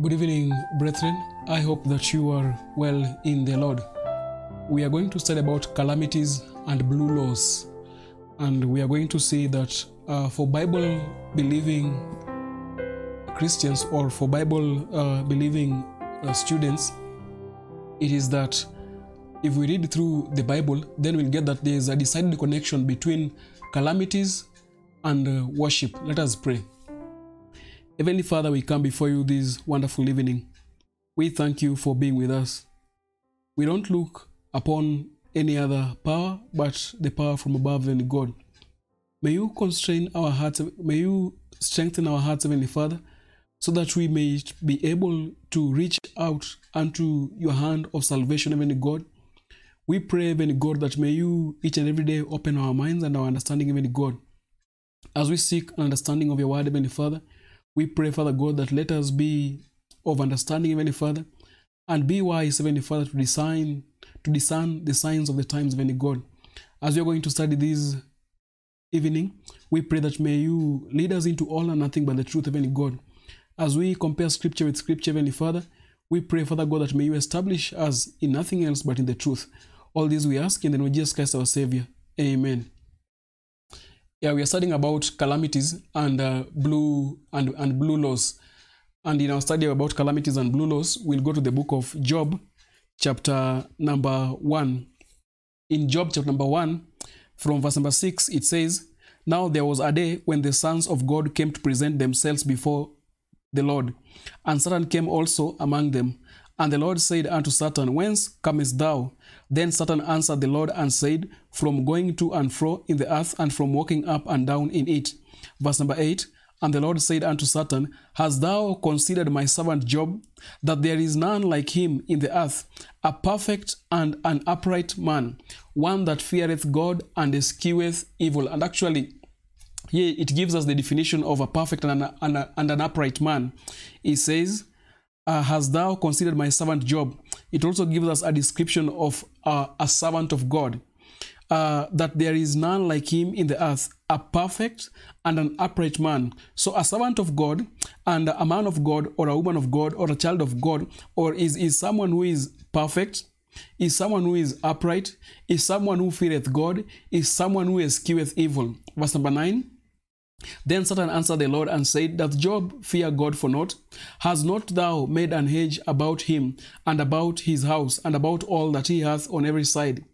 Good evening, brethren. I hope that you are well in the Lord. We are going to study about calamities and blue laws, and we are going to see that uh, for Bible believing Christians or for Bible uh, believing uh, students, it is that if we read through the Bible, then we'll get that there is a decided connection between calamities and uh, worship. Let us pray. Heavenly Father, we come before you this wonderful evening. We thank you for being with us. We don't look upon any other power but the power from above and God. May you constrain our hearts, may you strengthen our hearts, Heavenly Father, so that we may be able to reach out unto your hand of salvation, Heavenly God. We pray, Heavenly God, that may you each and every day open our minds and our understanding, Heavenly God. As we seek an understanding of your word, Heavenly Father, we pray, Father God, that let us be of understanding, Heavenly Father, and be wise, Heavenly Father, to discern, to discern the signs of the times, Heavenly God. As we are going to study this evening, we pray that may you lead us into all and nothing but the truth, Heavenly God. As we compare Scripture with Scripture, Heavenly Father, we pray, Father God, that may you establish us in nothing else but in the truth. All this we ask in the name of Jesus Christ, our Savior. Amen. Yeah, we are studying about calamities and uh, blue and, and blue laws. And in our study about calamities and blue laws, we'll go to the book of Job, chapter number one. In Job, chapter number one, from verse number six, it says, Now there was a day when the sons of God came to present themselves before the Lord, and Satan came also among them. And the Lord said unto Satan, Whence comest thou? Then Satan answered the Lord and said, From going to and fro in the earth, and from walking up and down in it. Verse number 8 And the Lord said unto Satan, Hast thou considered my servant Job, that there is none like him in the earth, a perfect and an upright man, one that feareth God and escheweth evil? And actually, here it gives us the definition of a perfect and an, and, an upright man. It says, uh, Hast thou considered my servant Job? It also gives us a description of uh, a servant of God. Uh, that there is none like him in the earth, a perfect and an upright man. So, a servant of God and a man of God, or a woman of God, or a child of God, or is, is someone who is perfect, is someone who is upright, is someone who feareth God, is someone who escheweth evil. Verse number 9. Then Satan answered the Lord and said, Doth Job fear God for naught? Has not thou made an hedge about him, and about his house, and about all that he hath on every side?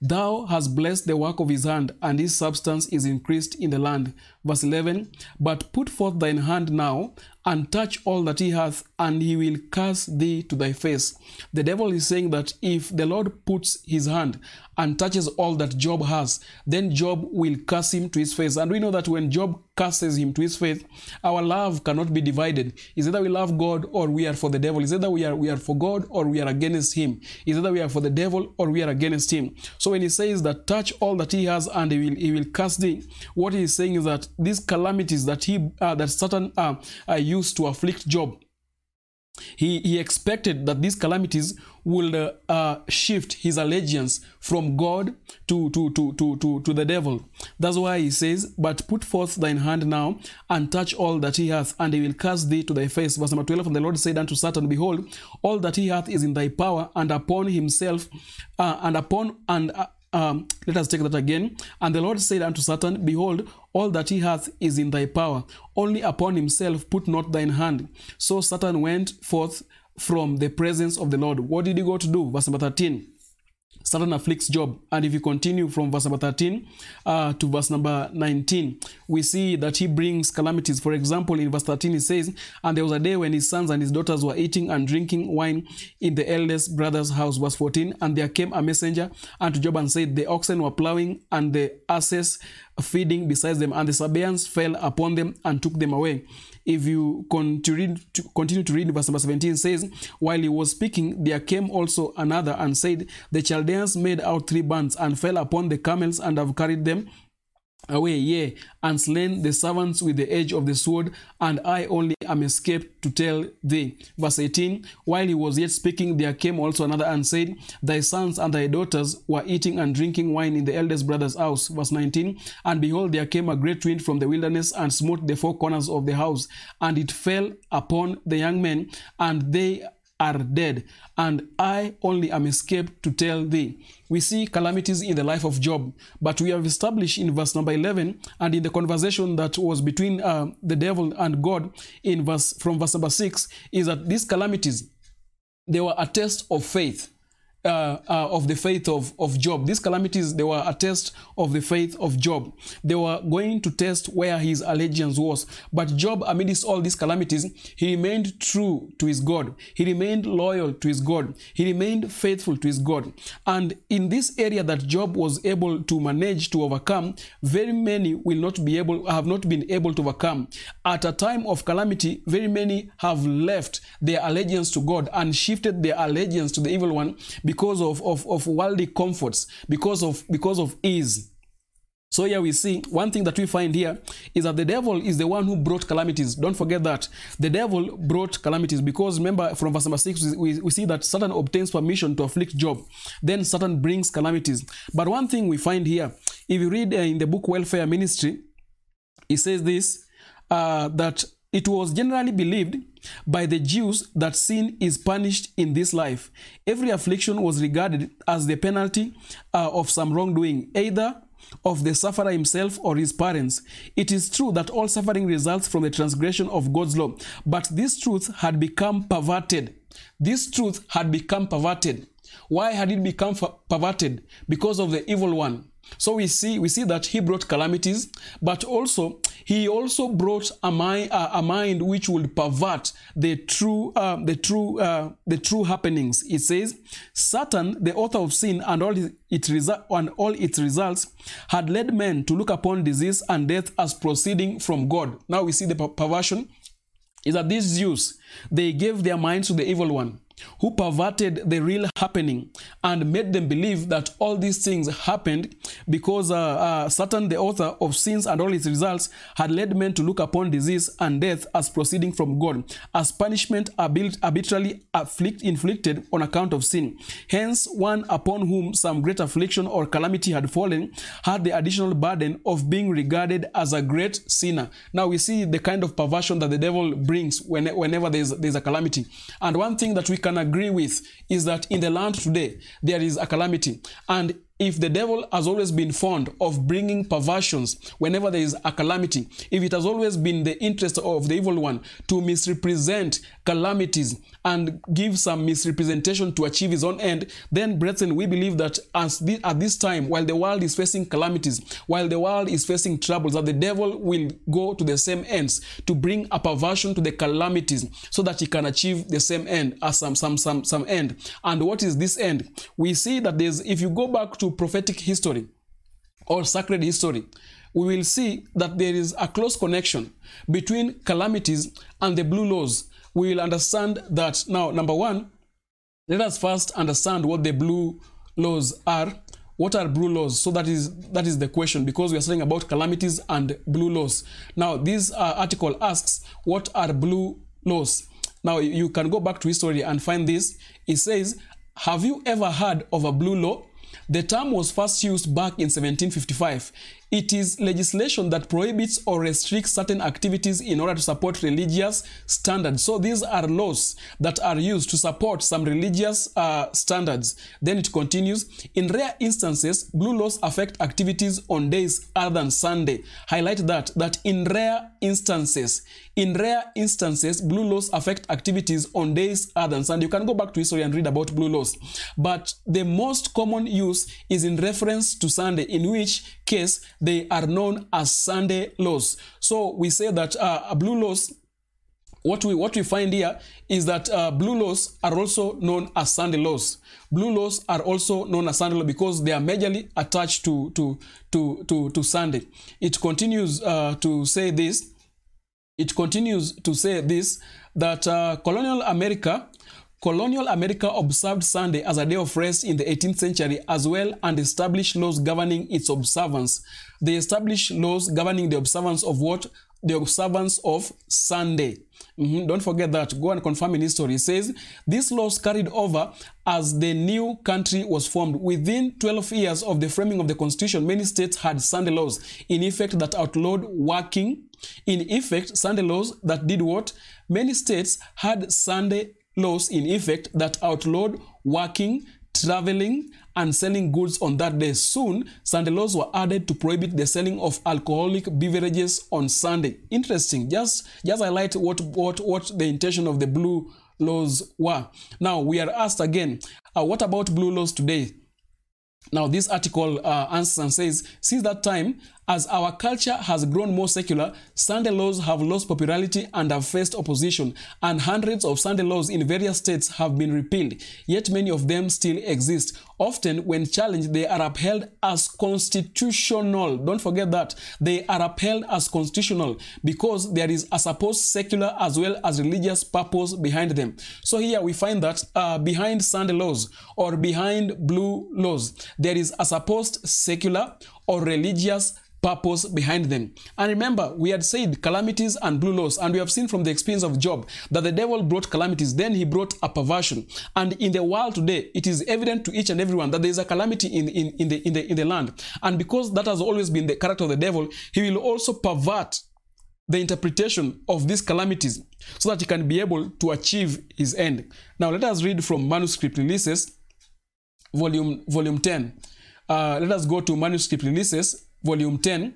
Thou hast blessed the work of his hand, and his substance is increased in the land. Verse 11 But put forth thine hand now, and touch all that he hath, and he will curse thee to thy face. The devil is saying that if the Lord puts his hand and touches all that Job has, then Job will curse him to his face. And we know that when Job curses him to his face, our love cannot be divided. Is either we love God or we are for the devil. Is either we are we are for God or we are against him. Is either we are for the devil or we are against him. So when he says that touch all that he has and he will he will curse thee, what he is saying is that these calamities that he uh, that Satan uh, uh, used to afflict Job, he, he expected that these calamities will uh, uh, shift his allegiance from God to, to, to, to, to, to the devil. That's why he says, But put forth thine hand now and touch all that he hath, and he will cast thee to thy face. Verse number 12 And the Lord said unto Satan, Behold, all that he hath is in thy power, and upon himself, uh, and upon, and uh, um, let us take that again. And the Lord said unto Satan, Behold, all that he hath is in thy power. Only upon himself put not thine hand. So Satan went forth from the presence of the Lord. What did he go to do? Verse number 13. Satan afflicts Job. And if you continue from verse number 13 uh, to verse number 19, we see that he brings calamities. For example, in verse 13, he says, And there was a day when his sons and his daughters were eating and drinking wine in the eldest brother's house. Verse 14, And there came a messenger unto Job and said, The oxen were plowing and the asses feeding beside them, and the Sabaeans fell upon them and took them away. If you continue to, continue to read verse number 17 says, While he was speaking, there came also another and said, The Chaldeans made out three bands and fell upon the camels and have carried them away, yea, and slain the servants with the edge of the sword, and I only am escaped to tell thee. Verse 18 While he was yet speaking, there came also another and said, Thy sons and thy daughters were eating and drinking wine in the eldest brother's house. Verse 19 And behold, there came a great wind from the wilderness and smote the four corners of the house, and it fell upon the young men, and they are dead, and I only am escaped to tell thee. We see calamities in the life of Job, but we have established in verse number 11 and in the conversation that was between uh, the devil and God in verse from verse number 6 is that these calamities they were a test of faith uh, uh, of the faith of, of Job. These calamities, they were a test of the faith of Job. They were going to test where his allegiance was. But Job, amidst all these calamities, he remained true to his God. He remained loyal to his God. He remained faithful to his God. And in this area that Job was able to manage to overcome, very many will not be able, have not been able to overcome. At a time of calamity, very many have left their allegiance to God and shifted their allegiance to the evil one because of, of, of worldly comforts, because of, because of ease. So here we see one thing that we find here is that the devil is the one who brought calamities. Don't forget that. The devil brought calamities because remember from verse number 6 we, we see that Satan obtains permission to afflict Job. Then Satan brings calamities. But one thing we find here, if you read uh, in the book Welfare Ministry, it says this, uh, that it was generally believed by the Jews that sin is punished in this life. Every affliction was regarded as the penalty uh, of some wrongdoing, either of the sufferer himself or his parents. It is true that all suffering results from the transgression of God's law, but this truth had become perverted. This truth had become perverted. Why had it become perverted? Because of the evil one. So we see we see that he brought calamities, but also he also brought a mind, uh, a mind which would pervert the true uh, the true uh, the true happenings. It says, Satan, the author of sin and all its resu- and all its results, had led men to look upon disease and death as proceeding from God. Now we see the per- perversion is that these Jews they gave their minds to the evil one who perverted the real happening and made them believe that all these things happened because uh, uh, Satan, the author of sins and all its results, had led men to look upon disease and death as proceeding from God, as punishment arbitrarily afflict, inflicted on account of sin. Hence, one upon whom some great affliction or calamity had fallen had the additional burden of being regarded as a great sinner. Now we see the kind of perversion that the devil brings when, whenever there's, there's a calamity. And one thing that we can agree with is that in the land today there is a calamity. And if the devil has always been fond of bringing perversions whenever there is a calamity, if it has always been the interest of the evil one to misrepresent calamities and give some misrepresentation to achieve his own end, then, brethren, we believe that as the, at this time, while the world is facing calamities, while the world is facing troubles, that the devil will go to the same ends to bring a perversion to the calamities so that he can achieve the same end as some, some, some, some end. And what is this end? We see that there's, if you go back to prophetic history or sacred history, we will see that there is a close connection between calamities and the blue laws. We will understand that now, number one, let us first understand what the blue laws are. What are blue laws? So that is that is the question because we are saying about calamities and blue laws. Now, this uh, article asks, what are blue laws? Now, you can go back to history and find this. It says, have you ever heard of a blue law? The term was first used back in 1755. It is legislation that prohibits or restricts certain activities in order to support religious standards. So these are laws that are used to support some religious uh, standards. Then it continues. In rare instances, blue laws affect activities on days other than Sunday. Highlight that, that in rare instances, in rare instances, blue laws affect activities on days other than Sunday. You can go back to history and read about blue laws. But the most common use is in reference to Sunday, in which case they are known as Sunday laws. So we say that uh, blue laws what we what we find here is that uh, blue laws are also known as Sunday laws. Blue laws are also known as Sunday law because they are majorly attached to to to to, to Sunday. It continues uh, to say this. It continues to say this that uh, colonial America Colonial America observed Sunday as a day of rest in the 18th century as well and established laws governing its observance. They established laws governing the observance of what? The observance of Sunday. Mhm, Don't forget that. Go and confirm in history. It says these laws carried over as the new country was formed. Within 12 years of the framing of the constitution, many states had Sunday laws in effect that outlawed working. In effect, Sunday laws that did what? Many states had Sunday laws in effect that outlawed working, traveling, and selling goods on that day. Soon, Sunday laws were added to prohibit the selling of alcoholic beverages on Sunday. Interesting. Just just highlight what what what the intention of the blue laws were. Now we are asked again, uh, what about blue laws today? Now, this article uh, answers and says, since that time, as our culture has grown more secular, Sunday laws have lost popularity and have faced opposition, and hundreds of Sunday laws in various states have been repealed, yet many of them still exist. Often, when challenged, they are upheld as constitutional. Don't forget that. They are upheld as constitutional because there is a supposed secular as well as religious purpose behind them. So, here we find that uh, behind Sunday laws or behind blue laws, there is a supposed secular or religious purpose behind them. And remember, we had said calamities and blue laws, and we have seen from the experience of Job that the devil brought calamities, then he brought a perversion. And in the world today, it is evident to each and everyone that there is a calamity in, in, in, the, in, the, in the land. And because that has always been the character of the devil, he will also pervert the interpretation of these calamities so that he can be able to achieve his end. Now, let us read from Manuscript Releases, volume, volume 10. Uh, let us go to Manuscript Releases, volume 10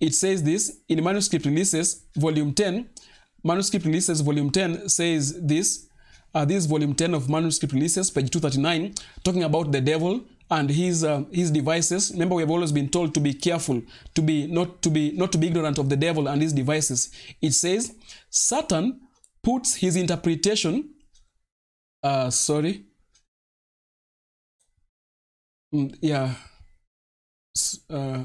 it says this in manuscript releases volume 10 manuscript releases volume 10 says this uh, this is volume 10 of manuscript releases page 239 talking about the devil and his uh, his devices. Remember we have always been told to be careful to be not to be not to be ignorant of the devil and his devices. It says satan puts his interpretation uh sorry. Mm, yeah. Uh,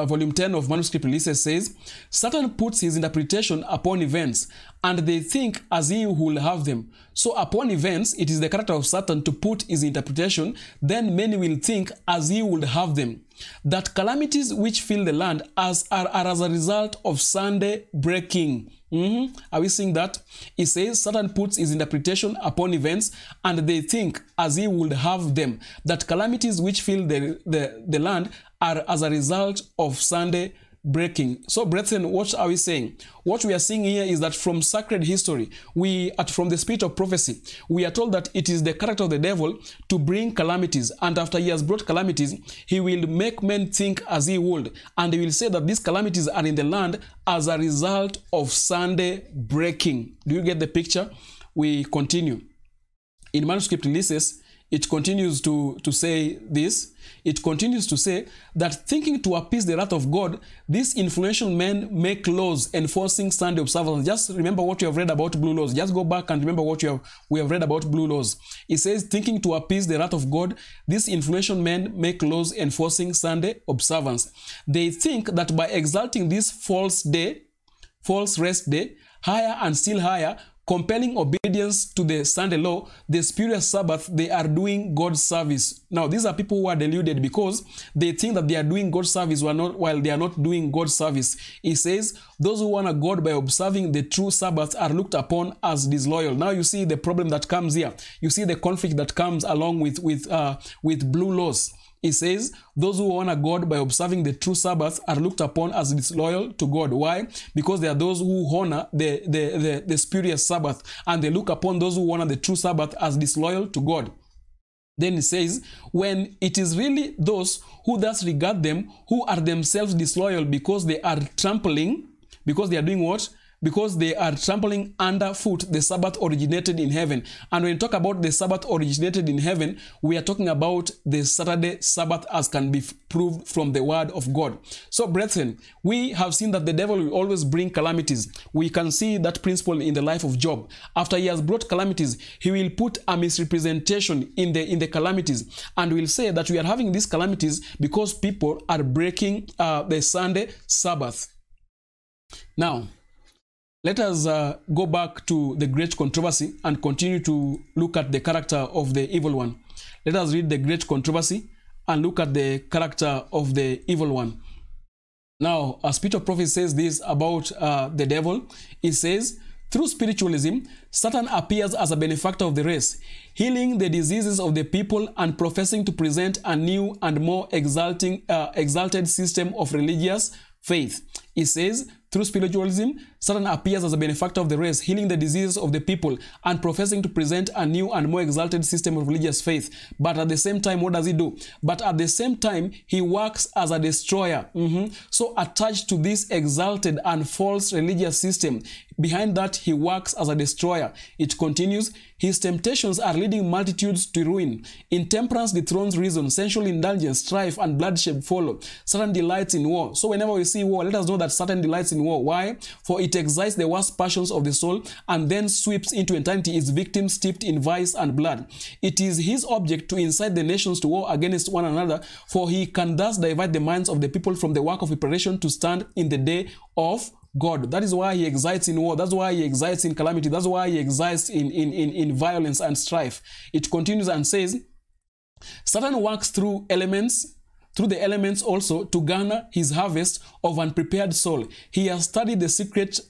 uh, volume 10 of manuscript releases says satan puts his interpretation upon events and they think as he will have them so upon events it is the character of satan to put his interpretation then many will think as he would have them that calamities which fill the land as are, are as a result of sunday breaking Mhm. Are we seeing that? He says Satan puts his interpretation upon events and they think as he would have them. That calamities which fill the, the, the land are as a result of Sunday breaking. So, brethren, what are we saying? What we are seeing here is that from sacred history, we, at from the spirit of prophecy, we are told that it is the character of the devil to bring calamities, and after he has brought calamities, he will make men think as he would, and he will say that these calamities are in the land as a result of Sunday breaking. Do you get the picture? We continue. In manuscript releases, it continues to, to say this. It continues to say that thinking to appease the wrath of God, these influential men make laws enforcing Sunday observance. Just remember what you have read about blue laws. Just go back and remember what you have we have read about blue laws. It says, thinking to appease the wrath of God, these influential men make laws enforcing Sunday observance. They think that by exalting this false day, false rest day, higher and still higher, compelling obedience to the Sunday law, the spurious Sabbath, they are doing God's service. Now, these are people who are deluded because they think that they are doing God's service while, not, while they are not doing God's service. He says, those who honor God by observing the true Sabbath are looked upon as disloyal. Now, you see the problem that comes here. You see the conflict that comes along with, with, uh, with blue laws. He says, Those who honor God by observing the true Sabbath are looked upon as disloyal to God. Why? Because there are those who honor the, the, the, the spurious Sabbath, and they look upon those who honor the true Sabbath as disloyal to God. Then he says, when it is really those who thus regard them who are themselves disloyal because they are trampling, because they are doing what? Because they are trampling underfoot the Sabbath originated in heaven. And when we talk about the Sabbath originated in heaven, we are talking about the Saturday Sabbath as can be proved from the word of God. So, brethren, we have seen that the devil will always bring calamities. We can see that principle in the life of Job. After he has brought calamities, he will put a misrepresentation in the in the calamities and will say that we are having these calamities because people are breaking uh, the Sunday Sabbath. Now, let us uh, go back to the great controversy and continue to look at the character of the evil one. Let us read the great controversy and look at the character of the evil one. Now, a spirit of prophecy says this about uh, the devil. It says, through spiritualism, Satan appears as a benefactor of the race, healing the diseases of the people and professing to present a new and more exalting, uh, exalted system of religious faith. It says, through spiritualism, Satan appears as a benefactor of the race, healing the diseases of the people and professing to present a new and more exalted system of religious faith. But at the same time, what does he do? But at the same time, he works as a destroyer. Mhm. So, attached to this exalted and false religious system, behind that, he works as a destroyer. It continues, his temptations are leading multitudes to ruin. Intemperance dethrones reason, sensual indulgence, strife, and bloodshed follow. Satan delights in war. So, whenever we see war, let us know that Satan delights in war. Why? For it excites the worst passions of the soul and then sweeps into eternity its victims steeped in vice and blood. It is his object to incite the nations to war against one another, for he can thus divide the minds of the people from the work of preparation to stand in the day of God. That is why he excites in war. That's why he excites in calamity. That's why he excites in, in, in, in violence and strife. It continues and says, Satan works through elements through the elements also to garner his harvest of unprepared soul. He has studied the secret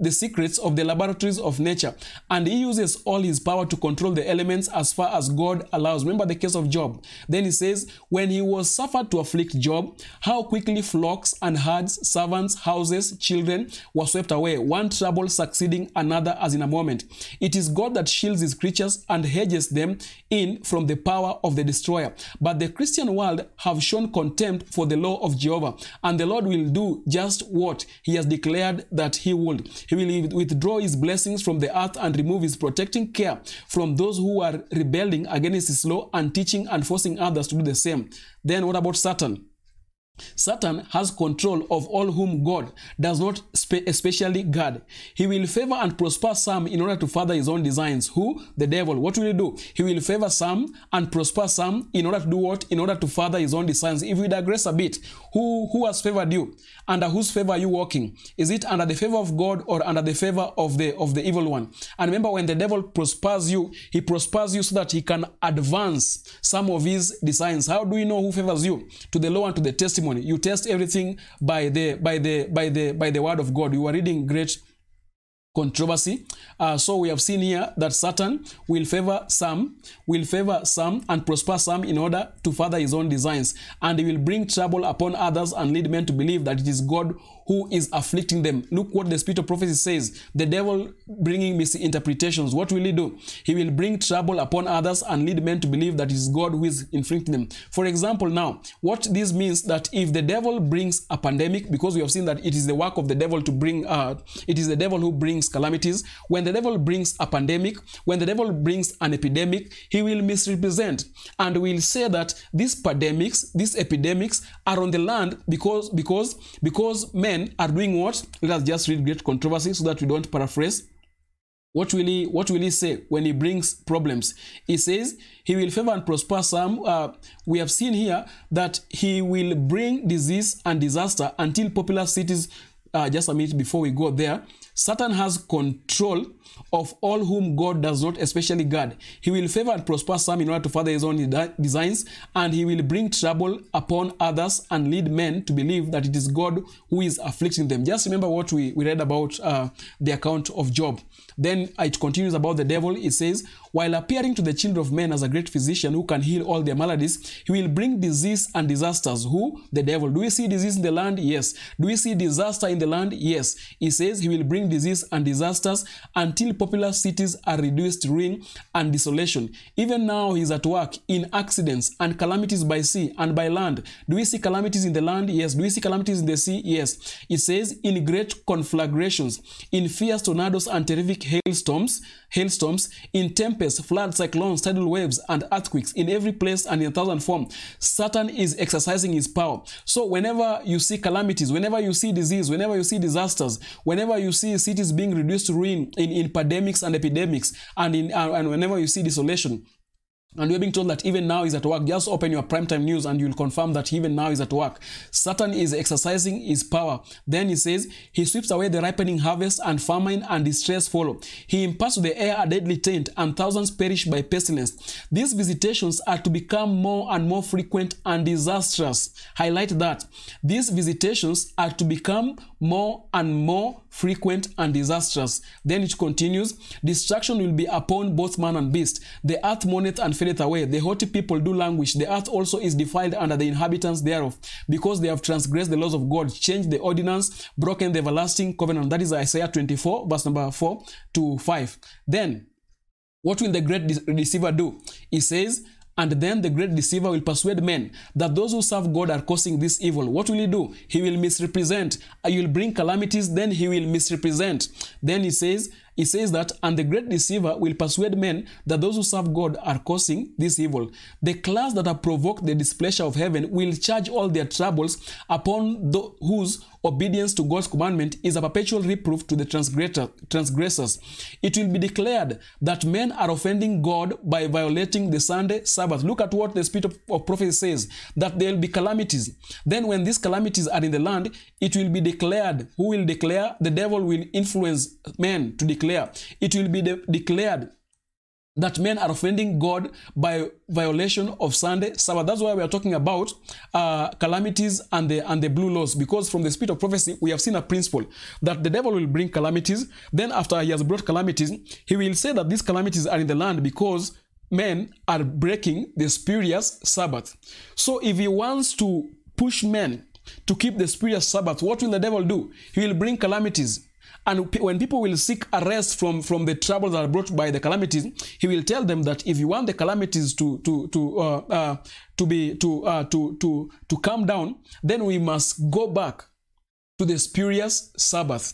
the secrets of the laboratories of nature and he uses all his power to control the elements as far as God allows. Remember the case of Job. Then he says, when he was suffered to afflict Job, how quickly flocks and herds, servants, houses, children were swept away, one trouble succeeding another as in a moment. It is God that shields his creatures and hedges them in from the power of the destroyer. But the Christian world have shown contempt for the law of Jehovah, and the Lord will do just what he has declared that he would. He will withdraw his blessings from the earth and remove his protecting care from those who are rebelling against his law and teaching and forcing others to do the same. Then what about Satan? Satan has control of all whom God does not spe- especially guard. He will favor and prosper some in order to further his own designs. Who? The devil. What will he do? He will favor some and prosper some in order to do what? In order to further his own designs. If we digress a bit, who, who has favored you? Under whose favor are you walking? Is it under the favor of God or under the favor of the of the evil one? And remember, when the devil prospers you, he prospers you so that he can advance some of his designs. How do we know who favors you? To the law and to the testimony. You test everything by the by the by the by the word of God. You are reading great controversy. Uh, so we have seen here that Satan will favor some, will favor some and prosper some in order to further his own designs. And he will bring trouble upon others and lead men to believe that it is God who is afflicting them. Look what the spirit of prophecy says. The devil bringing misinterpretations. What will he do? He will bring trouble upon others and lead men to believe that it is God who is inflicting them. For example, now, what this means that if the devil brings a pandemic, because we have seen that it is the work of the devil to bring, uh, it is the devil who brings calamities. When the devil brings a pandemic, when the devil brings an epidemic, he will misrepresent and will say that these pandemics, these epidemics are on the land because because because men are doing what? Let us just read great controversy so that we don't paraphrase. What will he What will he say when he brings problems? He says he will favor and prosper some. Uh, we have seen here that he will bring disease and disaster until popular cities. Uh, just a minute before we go there, Satan has control of all whom God does not especially guard. He will favor and prosper some in order to further his own designs, and he will bring trouble upon others and lead men to believe that it is God who is afflicting them. Just remember what we, we read about uh, the account of Job. Then it continues about the devil. It says, while appearing to the children of men as a great physician who can heal all their maladies, he will bring disease and disasters. Who? The devil. Do we see disease in the land? Yes. Do we see disaster in the land? Yes. He says he will bring disease and disasters until popular cities are reduced to ruin and desolation. Even now, he is at work in accidents and calamities by sea and by land. Do we see calamities in the land? Yes. Do we see calamities in the sea? Yes. It says in great conflagrations, in fierce tornadoes and terrific hailstorms, hailstorms, in tempests, floods, cyclones, tidal waves, and earthquakes, in every place and in a thousand forms. Satan is exercising his power. So whenever you see calamities, whenever you see disease, whenever you see disasters, whenever you see cities being reduced to ruin in, in pandemics and epidemics, and in uh, and whenever you see desolation, And we're being told that even now he's at work. Just open your primetime news and you'll confirm that even now he's at work. Satan is exercising his power. Then he says, He sweeps away the ripening harvest, and famine and distress follow. He imparts to the air a deadly taint, and thousands perish by pestilence. These visitations are to become more and more frequent and disastrous. Highlight that. These visitations are to become more and more frequent and disastrous. Then it continues Destruction will be upon both man and beast. The earth mourneth and fadeth away. The haughty people do languish. The earth also is defiled under the inhabitants thereof, because they have transgressed the laws of God, changed the ordinance, broken the everlasting covenant. That is Isaiah 24, verse number 4 to 5. Then, what will the great deceiver do? He says, and then the great deceiver will persuade men that those who serve God are causing this evil. What will he do? He will misrepresent. He will bring calamities, then he will misrepresent. Then he says, he says that, and the great deceiver will persuade men that those who serve God are causing this evil. The class that have provoked the displeasure of heaven will charge all their troubles upon those whose obedience to God's commandment is a perpetual reproof to the transgressors. It will be declared that men are offending God by violating the Sunday Sabbath. Look at what the spirit of, of prophecy says that there will be calamities. Then, when these calamities are in the land, it will be declared. Who will declare? The devil will influence men to declare. It will be de- declared that men are offending God by violation of Sunday Sabbath. That's why we are talking about uh, calamities and the and the blue laws. Because from the spirit of prophecy, we have seen a principle that the devil will bring calamities. Then, after he has brought calamities, he will say that these calamities are in the land because men are breaking the spurious Sabbath. So, if he wants to push men to keep the spurious Sabbath, what will the devil do? He will bring calamities. And when people will seek arrest from, from the troubles that are brought by the calamities, he will tell them that if you want the calamities to to to uh, uh, to be to uh, to to to come down, then we must go back to the spurious Sabbath.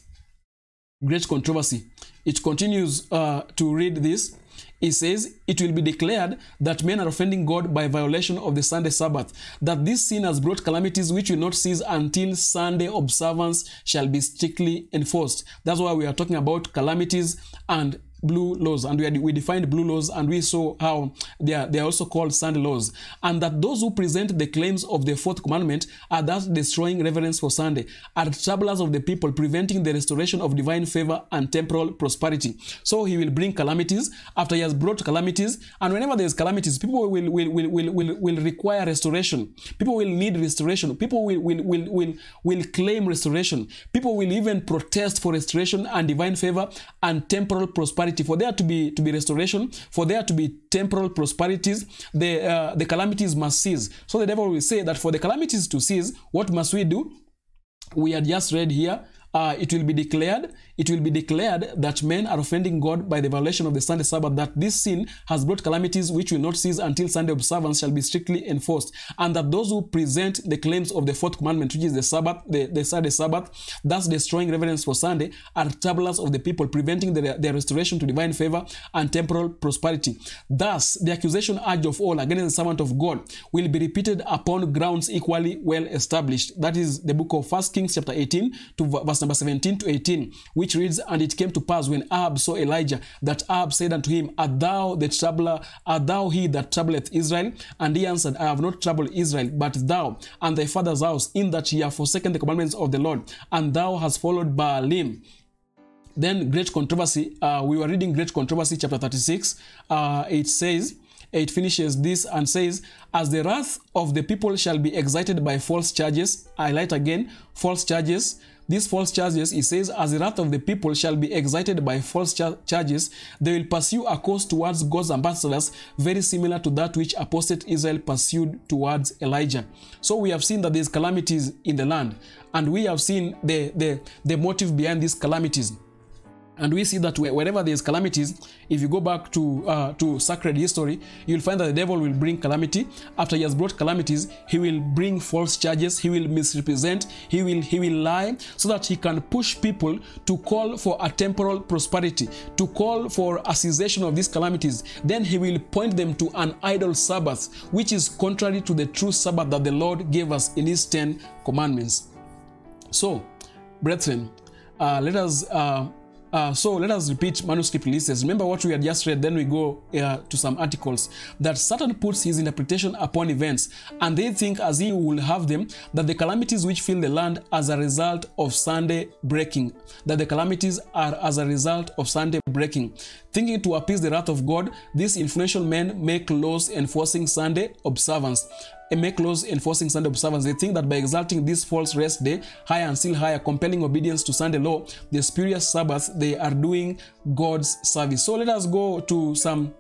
Great controversy. It continues uh, to read this. He says, It will be declared that men are offending God by violation of the Sunday Sabbath, that this sin has brought calamities which will not cease until Sunday observance shall be strictly enforced. That's why we are talking about calamities and blue laws and we, we defined blue laws and we saw how they are, they are also called sand laws. And that those who present the claims of the fourth commandment are thus destroying reverence for sunday are troublers of the people preventing the restoration of divine favor and temporal prosperity. So he will bring calamities after he has brought calamities and whenever there's calamities people will, will, will, will, will, will require restoration. People will need restoration. People will, will, will, will, will claim restoration. People will even protest for restoration and divine favor and temporal prosperity prosperity, for there to be to be restoration, for there to be temporal prosperities, the uh, the calamities must cease. So the devil will say that for the calamities to cease, what must we do? We had just read here uh, it will be declared, it will be declared that men are offending God by the violation of the Sunday Sabbath, that this sin has brought calamities which will not cease until Sunday observance shall be strictly enforced, and that those who present the claims of the fourth commandment, which is the Sabbath, the, the Sunday Sabbath, thus destroying reverence for Sunday, are troublers of the people, preventing their, their restoration to divine favor and temporal prosperity. Thus, the accusation urged of all against the servant of God will be repeated upon grounds equally well established. That is the book of First Kings chapter 18 to verse number 17 to 18, which reads, And it came to pass when Ahab saw Elijah, that Ahab said unto him, Art thou the troubler, art thou he that troubleth Israel? And he answered, I have not troubled Israel, but thou and thy father's house, in that ye have forsaken the commandments of the Lord, and thou hast followed Baalim. Then great controversy, uh, we were reading great controversy, chapter 36. Uh, it says, it finishes this and says, As the wrath of the people shall be excited by false charges, I light again, false charges, these false charges, he says, as the wrath of the people shall be excited by false char- charges, they will pursue a course towards God's ambassadors very similar to that which apostate Israel pursued towards Elijah. So we have seen that there's calamities in the land, and we have seen the, the, the motive behind these calamities. And we see that wherever there's calamities, if you go back to uh, to sacred history, you'll find that the devil will bring calamity. After he has brought calamities, he will bring false charges, he will misrepresent, he will he will lie, so that he can push people to call for a temporal prosperity, to call for a cessation of these calamities. Then he will point them to an idol Sabbath, which is contrary to the true Sabbath that the Lord gave us in His Ten Commandments. So, brethren, uh, let us. Uh, Uh, so let us repeat manuscript releases. Remember what we had just read, then we go uh, to some articles. That Satan puts his interpretation upon events, and they think, as he will have them, that the calamities which fill the land as a result of Sunday breaking, that the calamities are as a result of Sunday breaking. Thinking to appease the wrath of God, these influential men make laws enforcing Sunday observance make laws enforcing Sunday observance. They think that by exalting this false rest day higher and still higher, compelling obedience to Sunday law, the spurious Sabbath, they are doing God's service. So let us go to some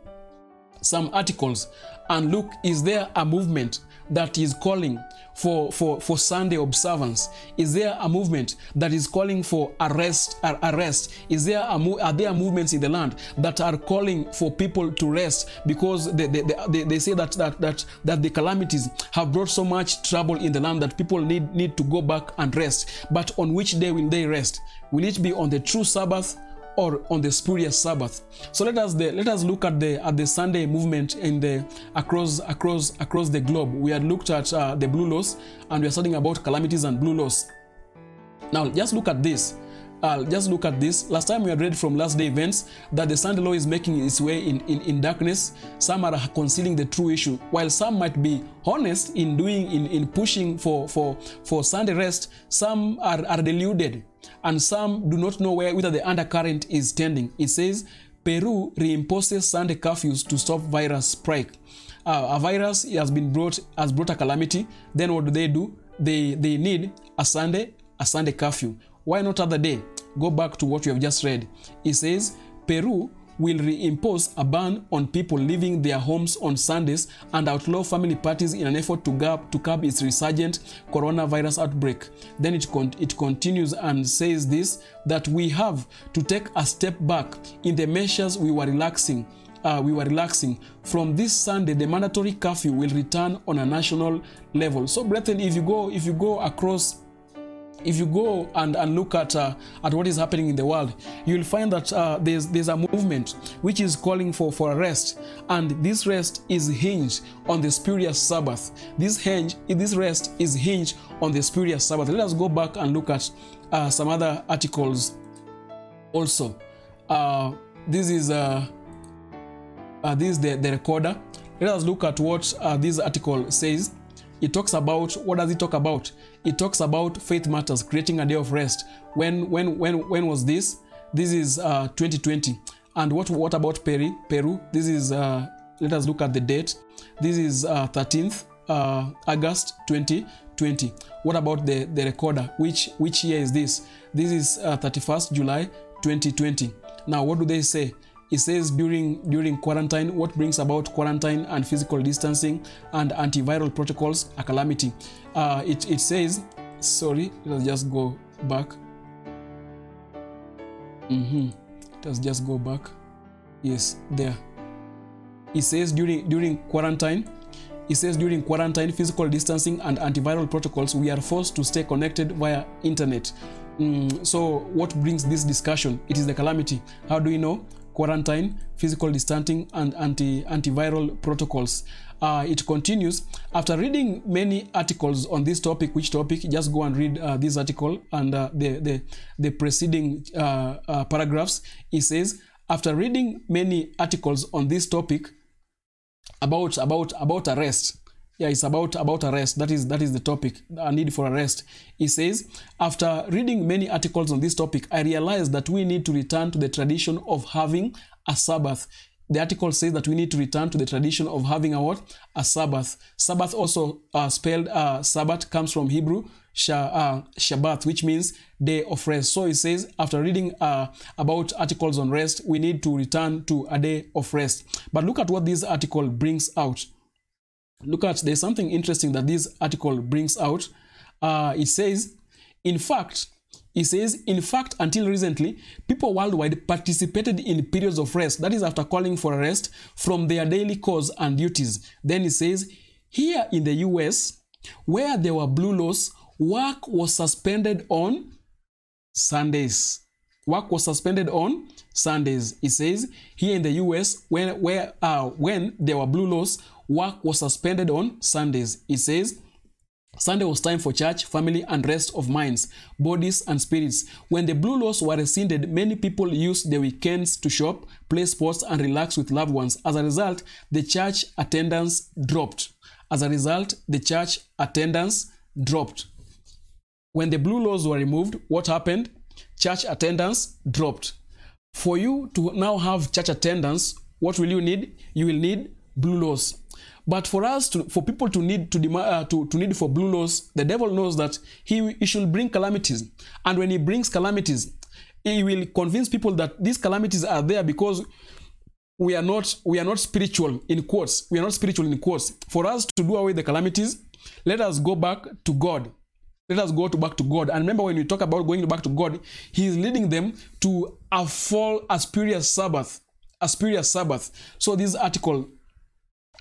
some articles and look is there a movement that is calling for, for, for Sunday observance? Is there a movement that is calling for arrest? Arrest? Is there a, are there movements in the land that are calling for people to rest because they, they, they, they say that, that that that the calamities have brought so much trouble in the land that people need need to go back and rest. But on which day will they rest? Will it be on the true Sabbath or on the spurious Sabbath. So let us the, let us look at the at the Sunday movement in the across across across the globe. We had looked at uh, the blue laws and we are studying about calamities and blue laws. Now just look at this. Uh, just look at this. Last time we had read from last day events that the Sunday law is making its way in, in, in darkness. Some are concealing the true issue, while some might be honest in doing in, in pushing for, for, for Sunday rest. Some are, are deluded and some do not know where whether the undercurrent is tending. It says Peru reimposes Sunday curfews to stop virus spike. Uh, a virus has been brought has brought a calamity. Then what do they do? They they need a Sunday a Sunday curfew. Why not other day? Go back to what you have just read. It says Peru will reimpose a ban on people leaving their homes on Sundays and outlaw family parties in an effort to curb, to curb its resurgent coronavirus outbreak. Then it, con- it continues and says this that we have to take a step back in the measures we were relaxing. Uh, we were relaxing. From this Sunday, the mandatory curfew will return on a national level. So, brethren, if you go if you go across if you go and, and look at uh, at what is happening in the world, you'll find that uh, there's there's a movement which is calling for for a rest, and this rest is hinged on the spurious Sabbath. This hinge, this rest is hinged on the spurious Sabbath. Let us go back and look at uh, some other articles. Also, uh, this is uh, uh, this is the, the recorder. Let us look at what this article says it talks about what does it talk about? It talks about faith matters creating a day of rest. When when when when was this? This is uh, 2020 and what what about peru peru? This is uh, let us look at the date. This is uh, 13th uh, august 2020 what about the the recorder? Which which year is this? This is uh, 31st july 2020 now what do they say it says during during quarantine what brings about quarantine and physical distancing and antiviral protocols a calamity. Uh, it, it says sorry let's just go back. Mm-hmm. let's just go back. Yes there. It says during during quarantine it says during quarantine physical distancing and antiviral protocols we are forced to stay connected via internet. Mm, so what brings this discussion? It is the calamity. How do we know quarantine, physical distancing, and anti antiviral protocols. Uh, it continues. After reading many articles on this topic, which topic? Just go and read uh, this article and uh, the, the, the preceding uh, uh, paragraphs. It says, after reading many articles on this topic about about about arrest, yeah it's about about arrest. That is that is the topic a need for arrest. He says after reading many articles on this topic i realized that we need to return to the tradition of having a sabbath. The article says that we need to return to the tradition of having a what? A sabbath. Sabbath also uh, spelled uh, sabbath comes from hebrew uh, Shabbat, which means day of rest. So he says, after reading uh, about articles on rest, we need to return to a day of rest. But look at what this article brings out look at there's something interesting that this article brings out. Uh, it says, in fact, it says, in fact, until recently, people worldwide participated in periods of rest. That is after calling for a rest from their daily cause and duties. Then it says, here in the US, where there were blue laws, work was suspended on Sundays. Work was suspended on Sundays. It says here in the US, when where uh, when there were blue laws, work was suspended on Sundays. It says Sunday was time for church, family, and rest of minds, bodies, and spirits. When the blue laws were rescinded, many people used the weekends to shop, play sports, and relax with loved ones. As a result, the church attendance dropped. As a result, the church attendance dropped. When the blue laws were removed, what happened? Church attendance dropped. For you to now have church attendance, what will you need? You will need blue laws. But for us, to, for people to need to, demand, uh, to to need for blue laws, the devil knows that he, he should bring calamities, and when he brings calamities, he will convince people that these calamities are there because we are not we are not spiritual in quotes. We are not spiritual in quotes. For us to do away the calamities, let us go back to God. Let us go to back to God. And remember, when we talk about going back to God, He is leading them to a fall, a spurious Sabbath, a spurious Sabbath. So this article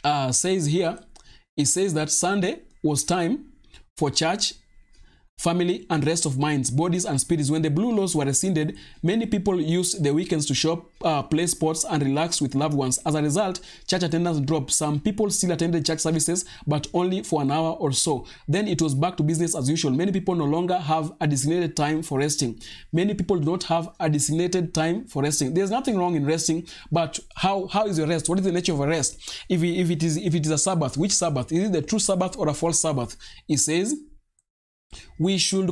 uh, says here, it says that Sunday was time for church, family, and rest of minds, bodies, and spirits. When the blue laws were rescinded, many people used the weekends to shop, uh, play sports, and relax with loved ones. As a result, church attendance dropped. Some people still attended church services, but only for an hour or so. Then it was back to business as usual. Many people no longer have a designated time for resting. Many people do not have a designated time for resting. There's nothing wrong in resting, but how how is your rest? What is the nature of a rest? If, if it is if it is a Sabbath, which Sabbath? Is it the true Sabbath or a false Sabbath? It says we should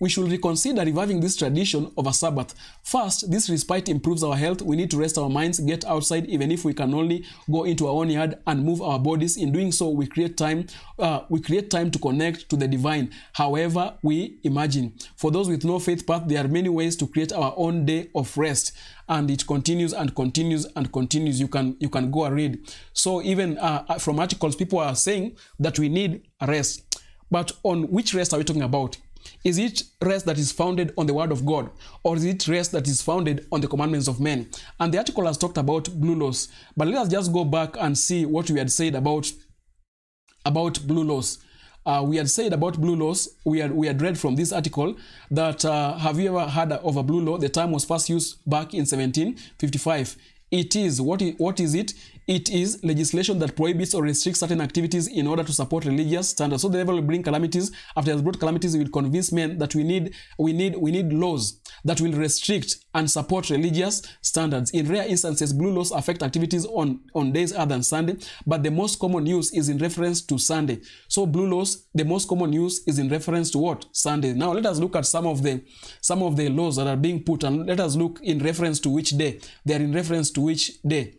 we should reconsider reviving this tradition of a Sabbath. First, this respite improves our health. We need to rest our minds, get outside, even if we can only go into our own yard and move our bodies. In doing so, we create time. Uh, we create time to connect to the divine. However, we imagine. For those with no faith path, there are many ways to create our own day of rest and it continues and continues and continues you can you can go and read so even uh, from articles people are saying that we need rest but on which rest are we talking about? Is it rest that is founded on the word of God, or is it rest that is founded on the commandments of men? And the article has talked about blue laws, but let us just go back and see what we had said about about blue laws. Uh, we had said about blue laws, we had, we had read from this article that uh, have you ever heard of a blue law? The term was first used back in 1755. It is, what is, what is it? It is legislation that prohibits or restricts certain activities in order to support religious standards. So the devil will bring calamities. After he has brought calamities, he will convince men that we need, we need, we need laws that will restrict and support religious standards. In rare instances, blue laws affect activities on, on days other than Sunday, but the most common use is in reference to Sunday. So blue laws, the most common use is in reference to what? Sunday. Now let us look at some of the some of the laws that are being put and let us look in reference to which day. They are in reference to which day.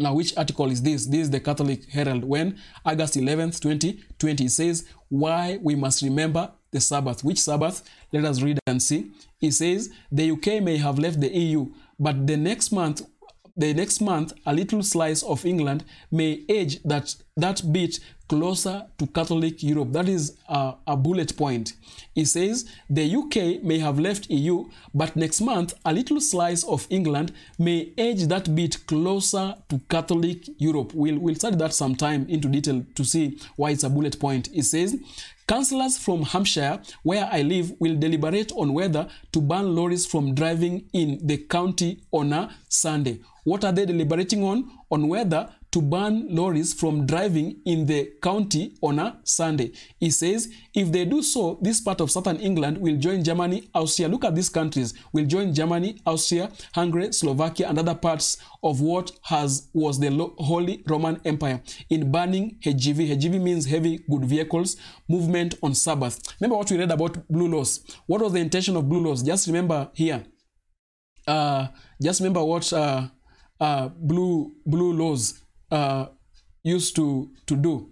Now, which article is this? This is the Catholic Herald. When August 11th, 2020 it says, Why we must remember the Sabbath. Which Sabbath? Let us read and see. It says, The UK may have left the EU, but the next month, the next month, a little slice of England may edge that, that bit closer to Catholic Europe. That is a, a bullet point. It says the UK may have left EU, but next month a little slice of England may edge that bit closer to Catholic Europe. We'll, we'll study that sometime into detail to see why it's a bullet point. It says Councillors from Hampshire, where I live, will deliberate on whether to ban lorries from driving in the county on a Sunday. What are they deliberating on? On whether to ban lorries from driving in the county on a Sunday. He says, if they do so, this part of southern England will join Germany, Austria. Look at these countries. Will join Germany, Austria, Hungary, Slovakia, and other parts of what has was the Holy Roman Empire in banning HGV. HGV means heavy good vehicles movement on Sabbath. Remember what we read about blue laws. What was the intention of blue laws? Just remember here. Uh, just remember what uh, uh, blue blue laws uh, used to to do.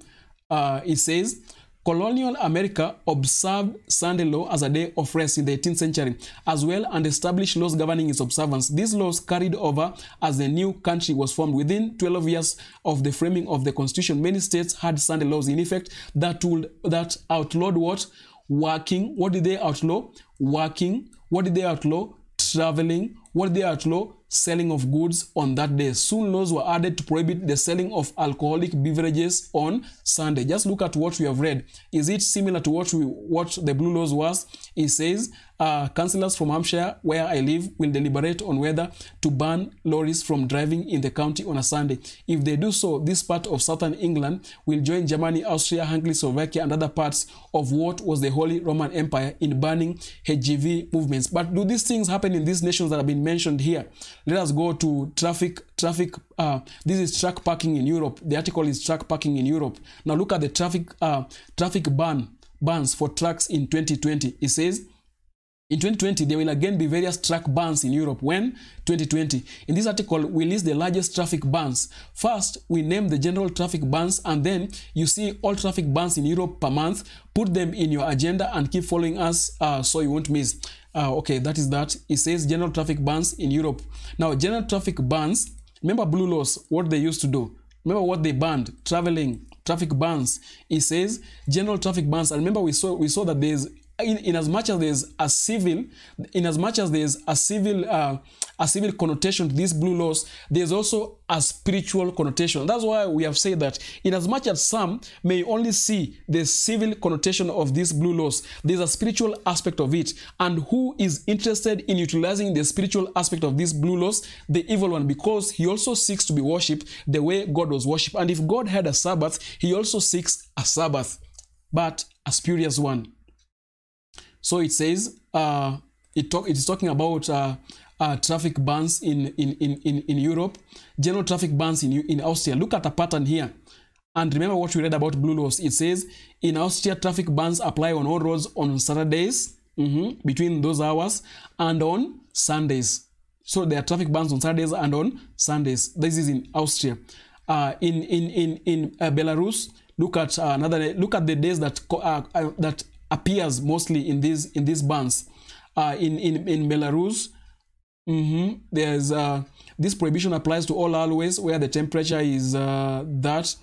Uh, it says colonial America observed Sunday law as a day of rest in the 18th century, as well and established laws governing its observance. These laws carried over as the new country was formed. Within 12 years of the framing of the Constitution, many states had Sunday laws in effect that would that outlawed what working. What did they outlaw? Working. What did they outlaw? Traveling. What did they outlaw? Selling of goods on that day. Soon laws were added to prohibit the selling of alcoholic beverages on Sunday. Just look at what we have read. Is it similar to what we what the blue laws was? It says uh, councillors from Hampshire, where I live, will deliberate on whether to ban lorries from driving in the county on a Sunday. If they do so, this part of southern England will join Germany, Austria, Hungary, Slovakia, and other parts of what was the Holy Roman Empire in banning HGV movements. But do these things happen in these nations that have been mentioned here? Let us go to traffic. Traffic. Uh, this is truck parking in Europe. The article is truck parking in Europe. Now look at the traffic. Uh, traffic ban bans for trucks in 2020. It says in 2020, there will again be various truck bans in Europe. When? 2020. In this article, we list the largest traffic bans. First, we name the general traffic bans, and then you see all traffic bans in Europe per month. Put them in your agenda and keep following us uh, so you won't miss. Uh, okay, that is that. It says general traffic bans in Europe. Now, general traffic bans, remember blue laws, what they used to do. Remember what they banned? Traveling, traffic bans. It says general traffic bans. And remember we saw we saw that there's in, in as much as there's a civil, in as much as there's a civil, uh, a civil connotation to these blue laws, there's also a spiritual connotation. That's why we have said that in as much as some may only see the civil connotation of these blue laws, there's a spiritual aspect of it. And who is interested in utilizing the spiritual aspect of these blue laws? The evil one, because he also seeks to be worshipped the way God was worshipped. And if God had a Sabbath, he also seeks a Sabbath, but a spurious one. So it says uh, it, talk, it is talking about uh, uh, traffic bans in, in, in, in, in Europe, general traffic bans in, in Austria. Look at the pattern here. And remember what we read about blue laws. It says in Austria, traffic bans apply on all roads on Saturdays mm-hmm, between those hours and on Sundays. So there are traffic bans on Saturdays and on Sundays. This is in Austria. Uh, in in in in uh, Belarus, look at uh, another. Look at the days that uh, uh, that appears mostly in these in these bans. Uh, in in in Belarus, mm-hmm, there's uh, this prohibition applies to all highways where the temperature is uh, that.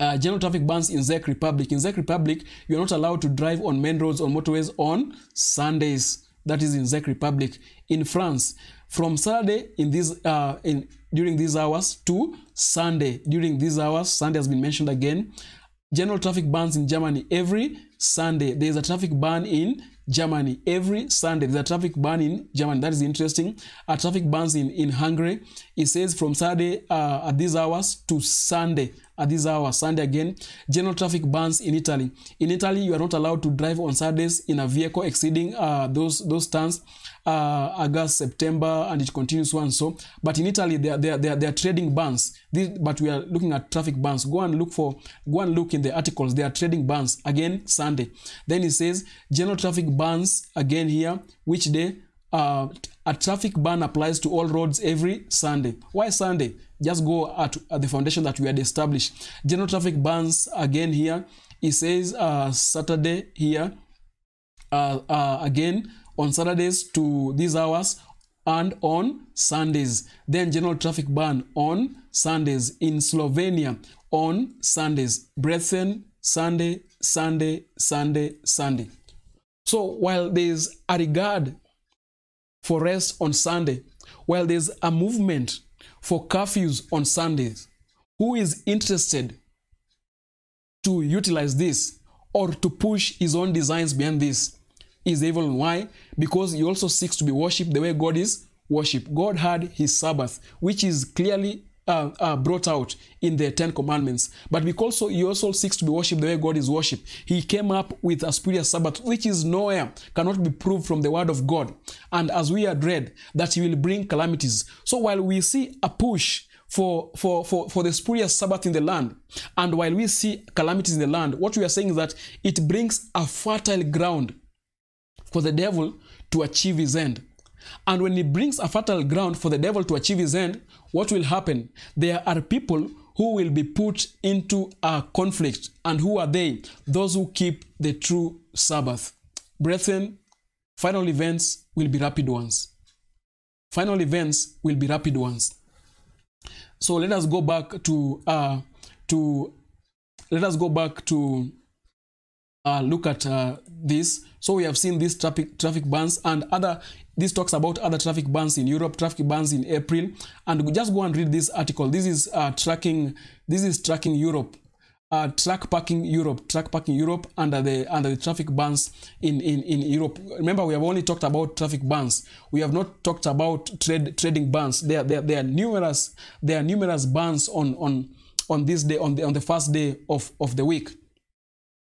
Uh, general traffic bans in Czech Republic. In Czech Republic, you're not allowed to drive on main roads or motorways on Sundays. That is in Czech Republic. In France, from Saturday in these uh, in during these hours to Sunday during these hours, Sunday has been mentioned again. General traffic bans in Germany every Sunday. There is a traffic ban in Germany every Sunday. There's a traffic ban in Germany. That is interesting. A traffic bans in, in Hungary. It says from Saturday uh, at these hours to Sunday at this hour, Sunday again. General traffic bans in Italy. In Italy, you are not allowed to drive on Saturdays in a vehicle exceeding uh, those those tons. Uh, August, September, and it continues and so. But in Italy, they are trading bans. This, but we are looking at traffic bans. Go and look for, go and look in the articles. They are trading bans again Sunday. Then it says general traffic bans again here. Which day? Uh, a traffic ban applies to all roads every Sunday. Why Sunday? Just go at, at the foundation that we had established. General traffic bans again here. It says uh, Saturday here. Uh, uh, again on Saturdays to these hours and on Sundays. Then general traffic ban on Sundays in Slovenia on Sundays. Brethren, Sunday, Sunday, Sunday, Sunday. So while there's a regard for rest on Sunday, while there's a movement for curfews on Sundays, who is interested to utilize this or to push his own designs behind this is evil. Why? Because he also seeks to be worshipped the way God is worshipped. God had his Sabbath, which is clearly uh, uh, brought out in the Ten Commandments. But because also, he also seeks to be worshipped the way God is worshipped, he came up with a spurious Sabbath, which is nowhere, cannot be proved from the word of God. And as we had read, that he will bring calamities. So while we see a push for, for, for, for the spurious Sabbath in the land. And while we see calamities in the land, what we are saying is that it brings a fertile ground for the devil to achieve his end. And when he brings a fertile ground for the devil to achieve his end, what will happen? There are people who will be put into a conflict. And who are they? Those who keep the true Sabbath. Brethren, final events will be rapid ones. Final events will be rapid ones. So let us go back to uh, to let us go back to uh, look at uh, this. So we have seen these traffic traffic bans and other. This talks about other traffic bans in Europe, traffic bans in April, and just go and read this article. This is uh, tracking. This is tracking Europe. uh, truck parking Europe, truck parking Europe under the under the traffic bans in, in, in Europe. Remember, we have only talked about traffic bans. We have not talked about trade trading bans. There, there, there are numerous there are numerous bans on on on this day on the on the first day of, of the week.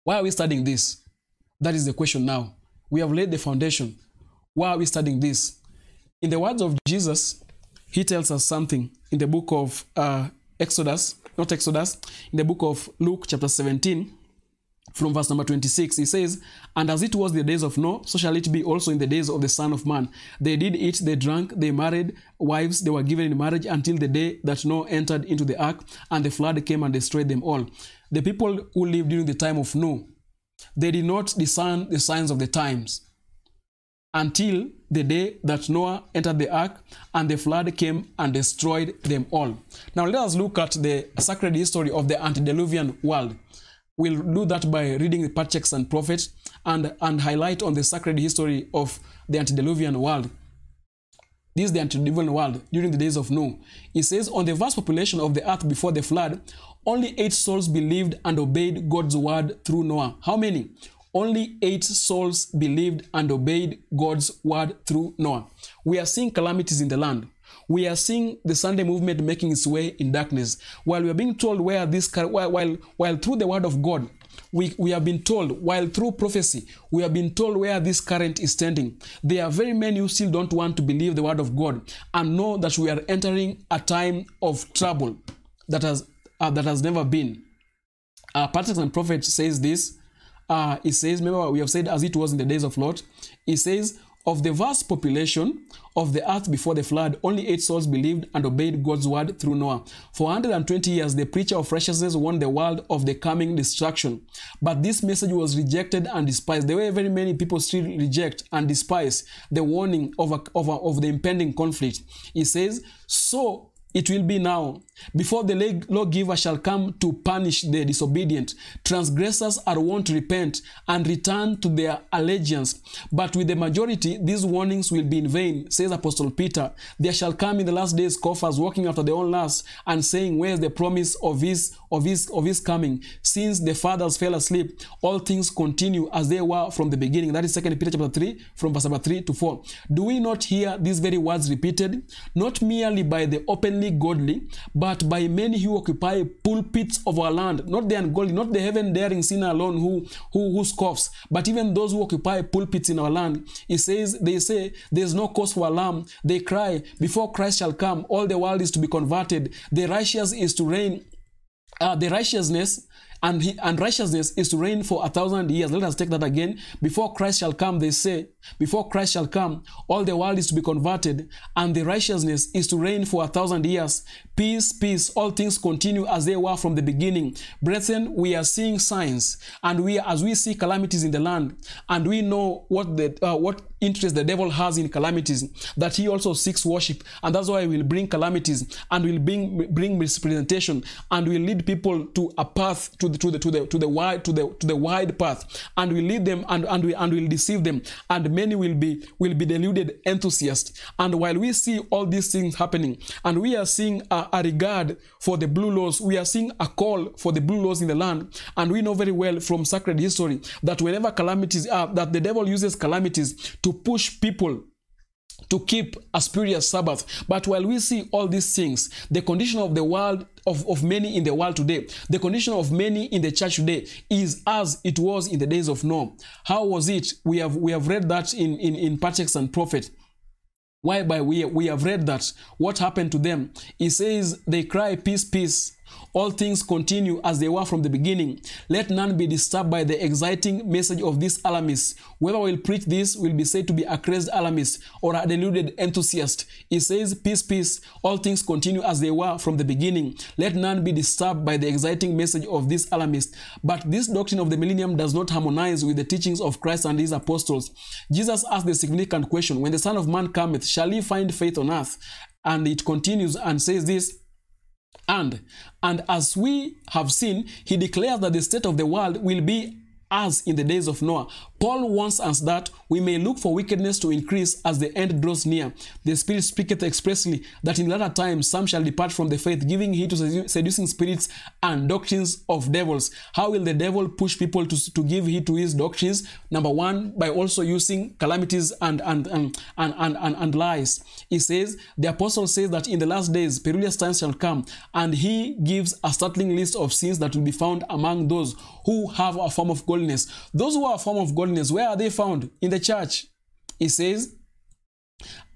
Why are we studying this? That is the question now. We have laid the foundation. Why are we studying this? In the words of Jesus, he tells us something in the book of uh, Exodus, not Exodus, in the book of Luke, chapter 17, from verse number 26. He says, And as it was the days of Noah, so shall it be also in the days of the Son of Man. They did eat, they drank, they married wives, they were given in marriage until the day that Noah entered into the ark, and the flood came and destroyed them all. The people who lived during the time of Noah, they did not discern the signs of the times until the day that Noah entered the ark and the flood came and destroyed them all. Now let us look at the sacred history of the antediluvian world. We'll do that by reading the Patriarchs and Prophets and, and highlight on the sacred history of the antediluvian world. This is the antediluvian world during the days of Noah. It says, On the vast population of the earth before the flood, only eight souls believed and obeyed God's word through Noah. How many? Only eight souls believed and obeyed God's word through Noah. We are seeing calamities in the land. We are seeing the Sunday movement making its way in darkness. While we are being told where this, while, while, through the word of God, we, we have been told, while through prophecy, we have been told where this current is standing. There are very many who still don't want to believe the word of God and know that we are entering a time of trouble that has, uh, that has never been. Uh, Patriarchs and Prophet says this uh, it says, remember we have said as it was in the days of Lot, it says, of the vast population of the earth before the flood, only eight souls believed and obeyed God's word through Noah. For 120 years, the preacher of righteousness warned the world of the coming destruction. But this message was rejected and despised. There were very many people still reject and despise the warning of, a, of, a, of the impending conflict. He says, So it will be now before the lawgiver shall come to punish the disobedient. Transgressors are wont to repent and return to their allegiance. But with the majority, these warnings will be in vain, says Apostle Peter. There shall come in the last days scoffers walking after their own lusts and saying, Where is the promise of his of his of his coming? Since the fathers fell asleep, all things continue as they were from the beginning. That is 2 Peter chapter 3, from verse number 3 to 4. Do we not hear these very words repeated? Not merely by the openly godly, but by many who occupy pulpits of our land, not the ungodly, not the heaven daring sinner alone who, who, who scoffs, but even those who occupy pulpits in our land. He says, they say, there's no cause for alarm. They cry, before Christ shall come, all the world is to be converted. The righteous is to reign. Uh, the righteousness and, he, and righteousness is to reign for a thousand years. Let us take that again. Before Christ shall come, they say, before Christ shall come, all the world is to be converted, and the righteousness is to reign for a thousand years. Peace, peace, all things continue as they were from the beginning. Brethren, we are seeing signs, and we, as we see calamities in the land, and we know what the uh, what interest the devil has in calamities, that he also seeks worship, and that's why he will bring calamities and will bring bring misrepresentation and will lead people to a path to the to the to the to the wide to the to the wide path, and will lead them and and we and will deceive them, and many will be will be deluded enthusiasts. And while we see all these things happening, and we are seeing a, a regard for the blue laws, we are seeing a call for the blue laws in the land, and we know very well from sacred history that whenever calamities are, that the devil uses calamities to push people to keep a spurious Sabbath. But while we see all these things, the condition of the world, of, of many in the world today, the condition of many in the church today is as it was in the days of Noah. How was it? We have we have read that in, in, in Patriarchs and Prophet. Whereby we, we have read that what happened to them. he says they cry, Peace, peace. All things continue as they were from the beginning. Let none be disturbed by the exciting message of this alarmist. Whoever will preach this will be said to be a crazed alarmist or a deluded enthusiast. He says, Peace, peace. All things continue as they were from the beginning. Let none be disturbed by the exciting message of this alarmist. But this doctrine of the millennium does not harmonize with the teachings of Christ and his apostles. Jesus asked the significant question When the Son of Man cometh, shall he find faith on earth? And it continues and says this and and as we have seen he declares that the state of the world will be as in the days of Noah. Paul warns us that we may look for wickedness to increase as the end draws near. The Spirit speaketh expressly that in latter times some shall depart from the faith, giving heed to seducing spirits and doctrines of devils. How will the devil push people to, to give heed to his doctrines? Number one, by also using calamities and and and and, and, and, lies. He says, the apostle says that in the last days perilous times shall come, and he gives a startling list of sins that will be found among those who have a form of godliness. Those who have a form of godliness, where are they found? In the church. He says,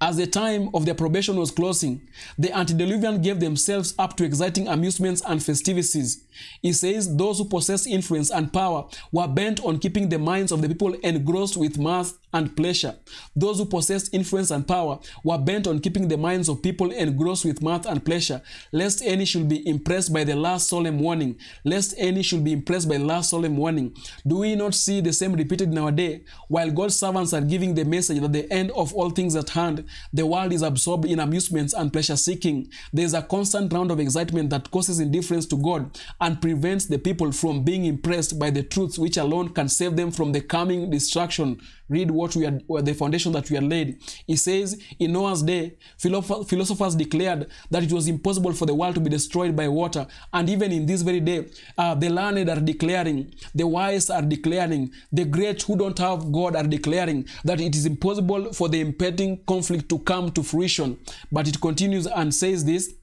as the time of their probation was closing, the antediluvian gave themselves up to exciting amusements and festivities. He says those who possess influence and power were bent on keeping the minds of the people engrossed with mirth and pleasure. Those who possess influence and power were bent on keeping the minds of people engrossed with mirth and pleasure, lest any should be impressed by the last solemn warning. Lest any should be impressed by the last solemn warning. Do we not see the same repeated in our day? While God's servants are giving the message that the end of all things at hand, the world is absorbed in amusements and pleasure seeking. There is a constant round of excitement that causes indifference to God and prevents the people from being impressed by the truths which alone can save them from the coming destruction. Read what we are, the foundation that we are laid. He says, in Noah's day, philosophers declared that it was impossible for the world to be destroyed by water. And even in this very day, uh, the learned are declaring, the wise are declaring, the great who don't have God are declaring that it is impossible for the impending conflict to come to fruition. But it continues and says this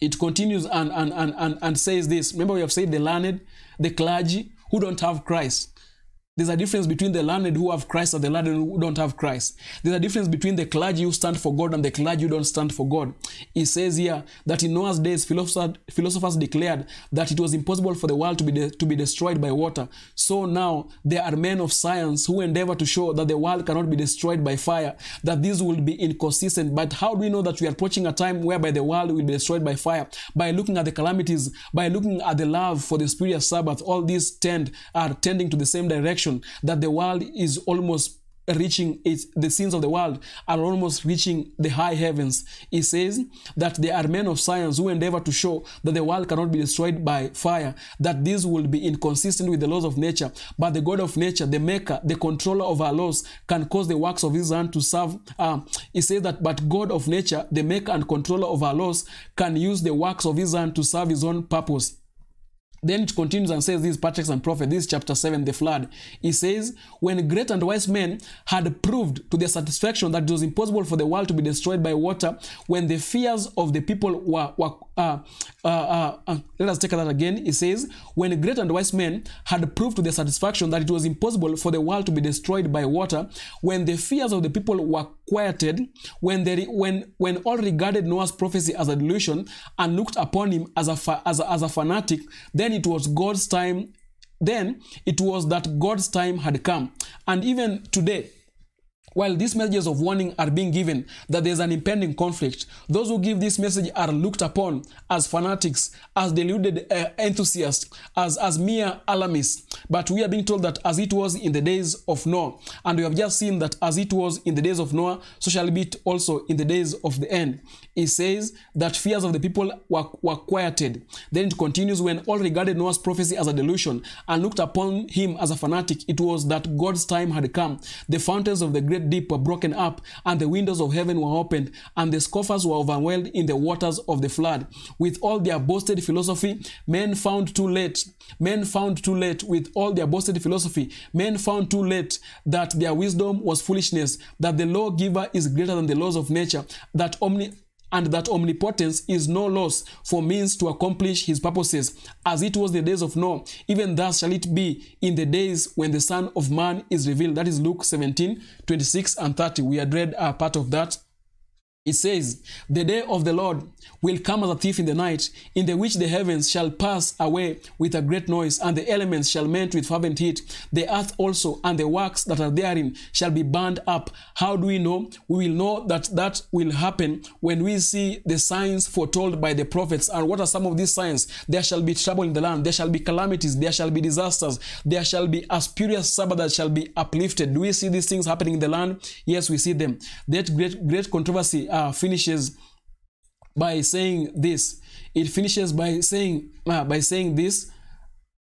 it continues and, and, and, and, and says this. Remember, we have said the learned, the clergy who don't have Christ. There's a difference between the learned who have Christ and the learned who don't have Christ. There's a difference between the clergy who stand for God and the clergy who don't stand for God. He says here that in Noah's days, philosophers, philosophers declared that it was impossible for the world to be, de- to be destroyed by water. So now there are men of science who endeavor to show that the world cannot be destroyed by fire, that this will be inconsistent. But how do we know that we are approaching a time whereby the world will be destroyed by fire? By looking at the calamities, by looking at the love for the spurious Sabbath, all these tend are tending to the same direction that the world is almost reaching its the sins of the world are almost reaching the high heavens. He says that there are men of science who endeavor to show that the world cannot be destroyed by fire that this will be inconsistent with the laws of nature. But the god of nature the maker the controller of our laws can cause the works of his hand to serve uh, he says that but god of nature the maker and controller of our laws can use the works of his hand to serve his own purpose then it continues and says, this, patriarchs and prophets, this is chapter 7, the flood. He says, When great and wise men had proved to their satisfaction that it was impossible for the world to be destroyed by water, when the fears of the people were, were uh, uh, uh, uh, let us take that again. He says, When great and wise men had proved to their satisfaction that it was impossible for the world to be destroyed by water, when the fears of the people were quieted, when, they, when, when all regarded Noah's prophecy as a delusion and looked upon him as a, fa- as a, as a fanatic, then it was God's time. Then it was that God's time had come. And even today, while these messages of warning are being given that there's an impending conflict, those who give this message are looked upon as fanatics, as deluded uh, enthusiasts, as, as mere alarmists. But we are being told that as it was in the days of Noah, and we have just seen that as it was in the days of Noah, so shall it be also in the days of the end. It says that fears of the people were, were quieted. Then it continues when all regarded Noah's prophecy as a delusion and looked upon him as a fanatic, it was that God's time had come. The fountains of the great deep were broken up, and the windows of heaven were opened, and the scoffers were overwhelmed in the waters of the flood. With all their boasted philosophy, men found too late. Men found too late with all their boasted philosophy. Men found too late that their wisdom was foolishness, that the lawgiver is greater than the laws of nature, that omni and that omnipotence is no loss for means to accomplish his purposes, as it was the days of Noah. Even thus shall it be in the days when the Son of Man is revealed. That is Luke 17, 26 and 30. We had read a part of that. It says, The day of the Lord will come as a thief in the night, in the which the heavens shall pass away with a great noise, and the elements shall melt with fervent heat. The earth also and the works that are therein shall be burned up. How do we know? We will know that that will happen when we see the signs foretold by the prophets. And what are some of these signs? There shall be trouble in the land, there shall be calamities, there shall be disasters, there shall be a spurious Sabbath that shall be uplifted. Do we see these things happening in the land? Yes, we see them. That great, great controversy uh, finishes by saying this. It finishes by saying uh, by saying this.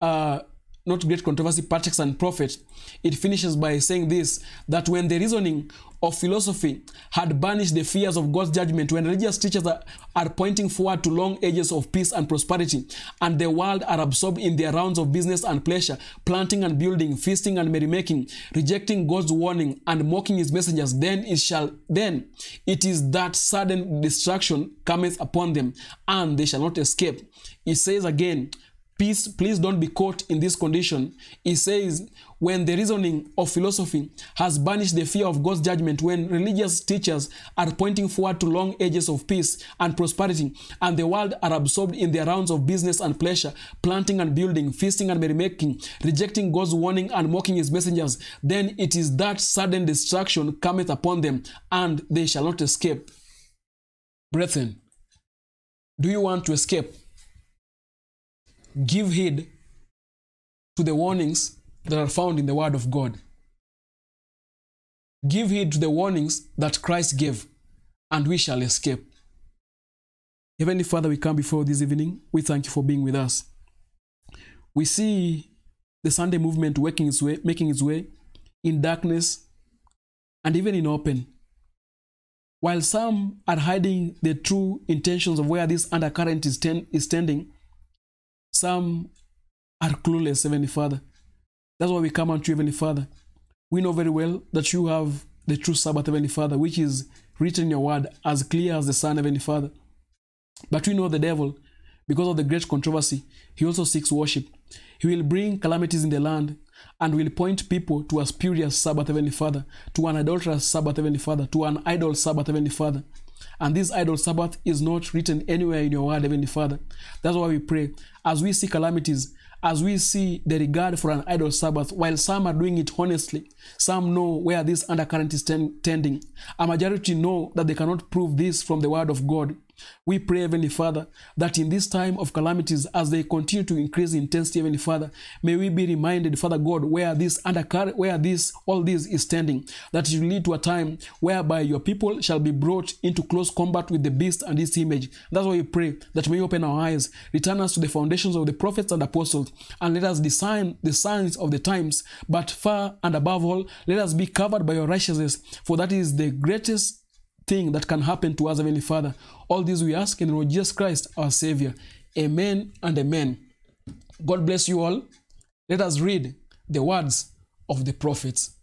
Uh, not great controversy, patriarchs and prophets, it finishes by saying this that when the reasoning of philosophy had banished the fears of God's judgment, when religious teachers are, are pointing forward to long ages of peace and prosperity, and the world are absorbed in their rounds of business and pleasure, planting and building, feasting and merrymaking, rejecting God's warning and mocking his messengers, then it shall then it is that sudden destruction cometh upon them, and they shall not escape. He says again, Peace, please don't be caught in this condition. He says, when the reasoning of philosophy has banished the fear of God's judgment, when religious teachers are pointing forward to long ages of peace and prosperity, and the world are absorbed in their rounds of business and pleasure, planting and building, feasting and merrymaking, rejecting God's warning and mocking his messengers, then it is that sudden destruction cometh upon them, and they shall not escape. Brethren, do you want to escape? Give heed to the warnings that are found in the Word of God. Give heed to the warnings that Christ gave, and we shall escape. Heavenly Father, we come before this evening. We thank you for being with us. We see the Sunday movement working its way, making its way in darkness and even in open. While some are hiding the true intentions of where this undercurrent is, ten, is tending, some are clueless, Heavenly Father. That's why we come unto you, Heavenly Father. We know very well that you have the true Sabbath, Heavenly Father, which is written in your word as clear as the sun, Heavenly Father. But we know the devil, because of the great controversy, he also seeks worship. He will bring calamities in the land and will point people to a spurious Sabbath, Heavenly Father, to an adulterous Sabbath, Heavenly Father, to an idol Sabbath, Heavenly Father. And this idol Sabbath is not written anywhere in your word, Heavenly Father. That's why we pray. As we see calamities, as we see the regard for an idol Sabbath, while some are doing it honestly, some know where this undercurrent is tending. A majority know that they cannot prove this from the word of God. We pray, Heavenly Father, that in this time of calamities, as they continue to increase intensity, Heavenly Father, may we be reminded, Father God, where this undercurrent, where this all this is standing, that it will lead to a time whereby your people shall be brought into close combat with the beast and his image. That's why we pray that may open our eyes, return us to the foundations of the prophets and apostles, and let us discern the signs of the times. But far and above all, let us be covered by your righteousness, for that is the greatest thing that can happen to us, Heavenly Father. All this we ask in the Lord Jesus Christ, our Savior. Amen and amen. God bless you all. Let us read the words of the prophets.